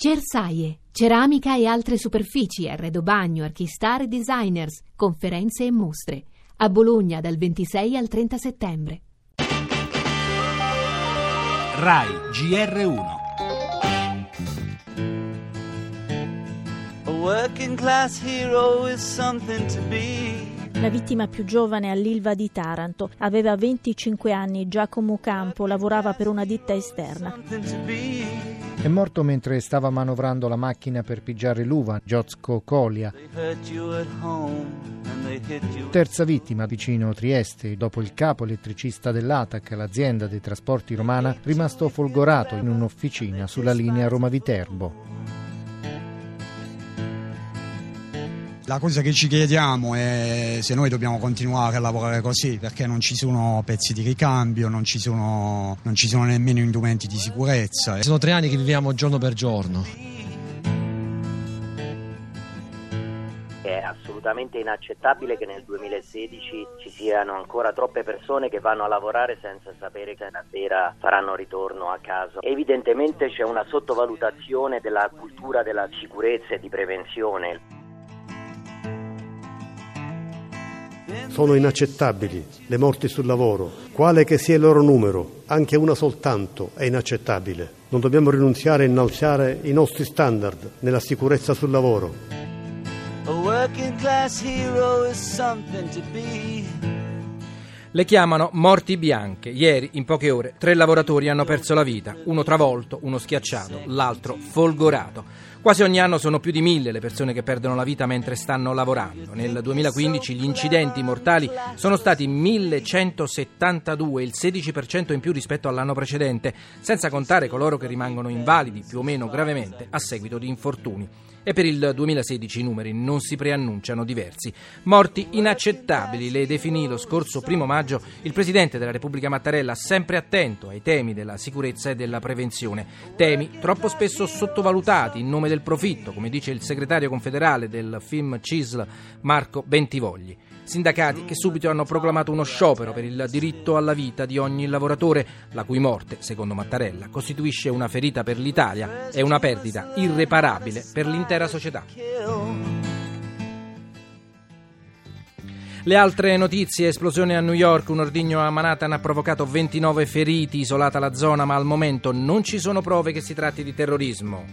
Cersaie, ceramica e altre superfici, arredo bagno, archistar e designers, conferenze e mostre. A Bologna dal 26 al 30 settembre. RAI GR1 A working class hero is something to be. La vittima più giovane all'Ilva di Taranto aveva 25 anni, Giacomo Campo, lavorava per una ditta esterna. È morto mentre stava manovrando la macchina per pigiare l'uva, Giozco Colia. Terza vittima vicino Trieste, dopo il capo elettricista dell'ATAC, l'azienda dei trasporti romana, rimasto folgorato in un'officina sulla linea Roma-Viterbo. La cosa che ci chiediamo è se noi dobbiamo continuare a lavorare così perché non ci sono pezzi di ricambio, non ci sono, non ci sono nemmeno indumenti di sicurezza. Sono tre anni che viviamo giorno per giorno. È assolutamente inaccettabile che nel 2016 ci siano ancora troppe persone che vanno a lavorare senza sapere se la sera faranno ritorno a casa. Evidentemente c'è una sottovalutazione della cultura della sicurezza e di prevenzione. Sono inaccettabili le morti sul lavoro, quale che sia il loro numero, anche una soltanto è inaccettabile. Non dobbiamo rinunciare a innalzare i nostri standard nella sicurezza sul lavoro. A working class hero is something to be. Le chiamano morti bianche. Ieri, in poche ore, tre lavoratori hanno perso la vita, uno travolto, uno schiacciato, l'altro folgorato. Quasi ogni anno sono più di mille le persone che perdono la vita mentre stanno lavorando. Nel 2015 gli incidenti mortali sono stati 1172, il 16% in più rispetto all'anno precedente, senza contare coloro che rimangono invalidi più o meno gravemente a seguito di infortuni. E per il 2016 i numeri non si preannunciano diversi. Morti inaccettabili, le definì lo scorso primo maggio il Presidente della Repubblica Mattarella, sempre attento ai temi della sicurezza e della prevenzione. Temi troppo spesso sottovalutati in nome del profitto, come dice il segretario confederale del film CISL Marco Bentivogli. Sindacati che subito hanno proclamato uno sciopero per il diritto alla vita di ogni lavoratore, la cui morte, secondo Mattarella, costituisce una ferita per l'Italia e una perdita irreparabile per l'intera società. Le altre notizie, esplosione a New York, un ordigno a Manhattan ha provocato 29 feriti, isolata la zona, ma al momento non ci sono prove che si tratti di terrorismo.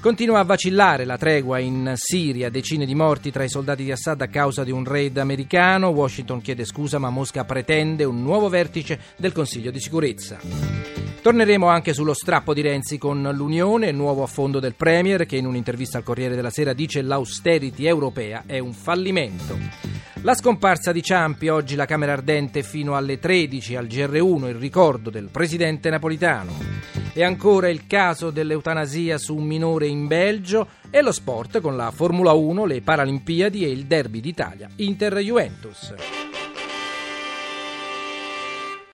Continua a vacillare la tregua in Siria, decine di morti tra i soldati di Assad a causa di un raid americano. Washington chiede scusa, ma Mosca pretende un nuovo vertice del Consiglio di sicurezza. Torneremo anche sullo strappo di Renzi con l'Unione, nuovo affondo del Premier che in un'intervista al Corriere della Sera dice l'austerity europea è un fallimento. La scomparsa di Ciampi, oggi la Camera Ardente fino alle 13 al GR1, il ricordo del presidente napolitano. E ancora il caso dell'eutanasia su un minore in Belgio e lo sport con la Formula 1, le Paralimpiadi e il Derby d'Italia Inter-Juventus.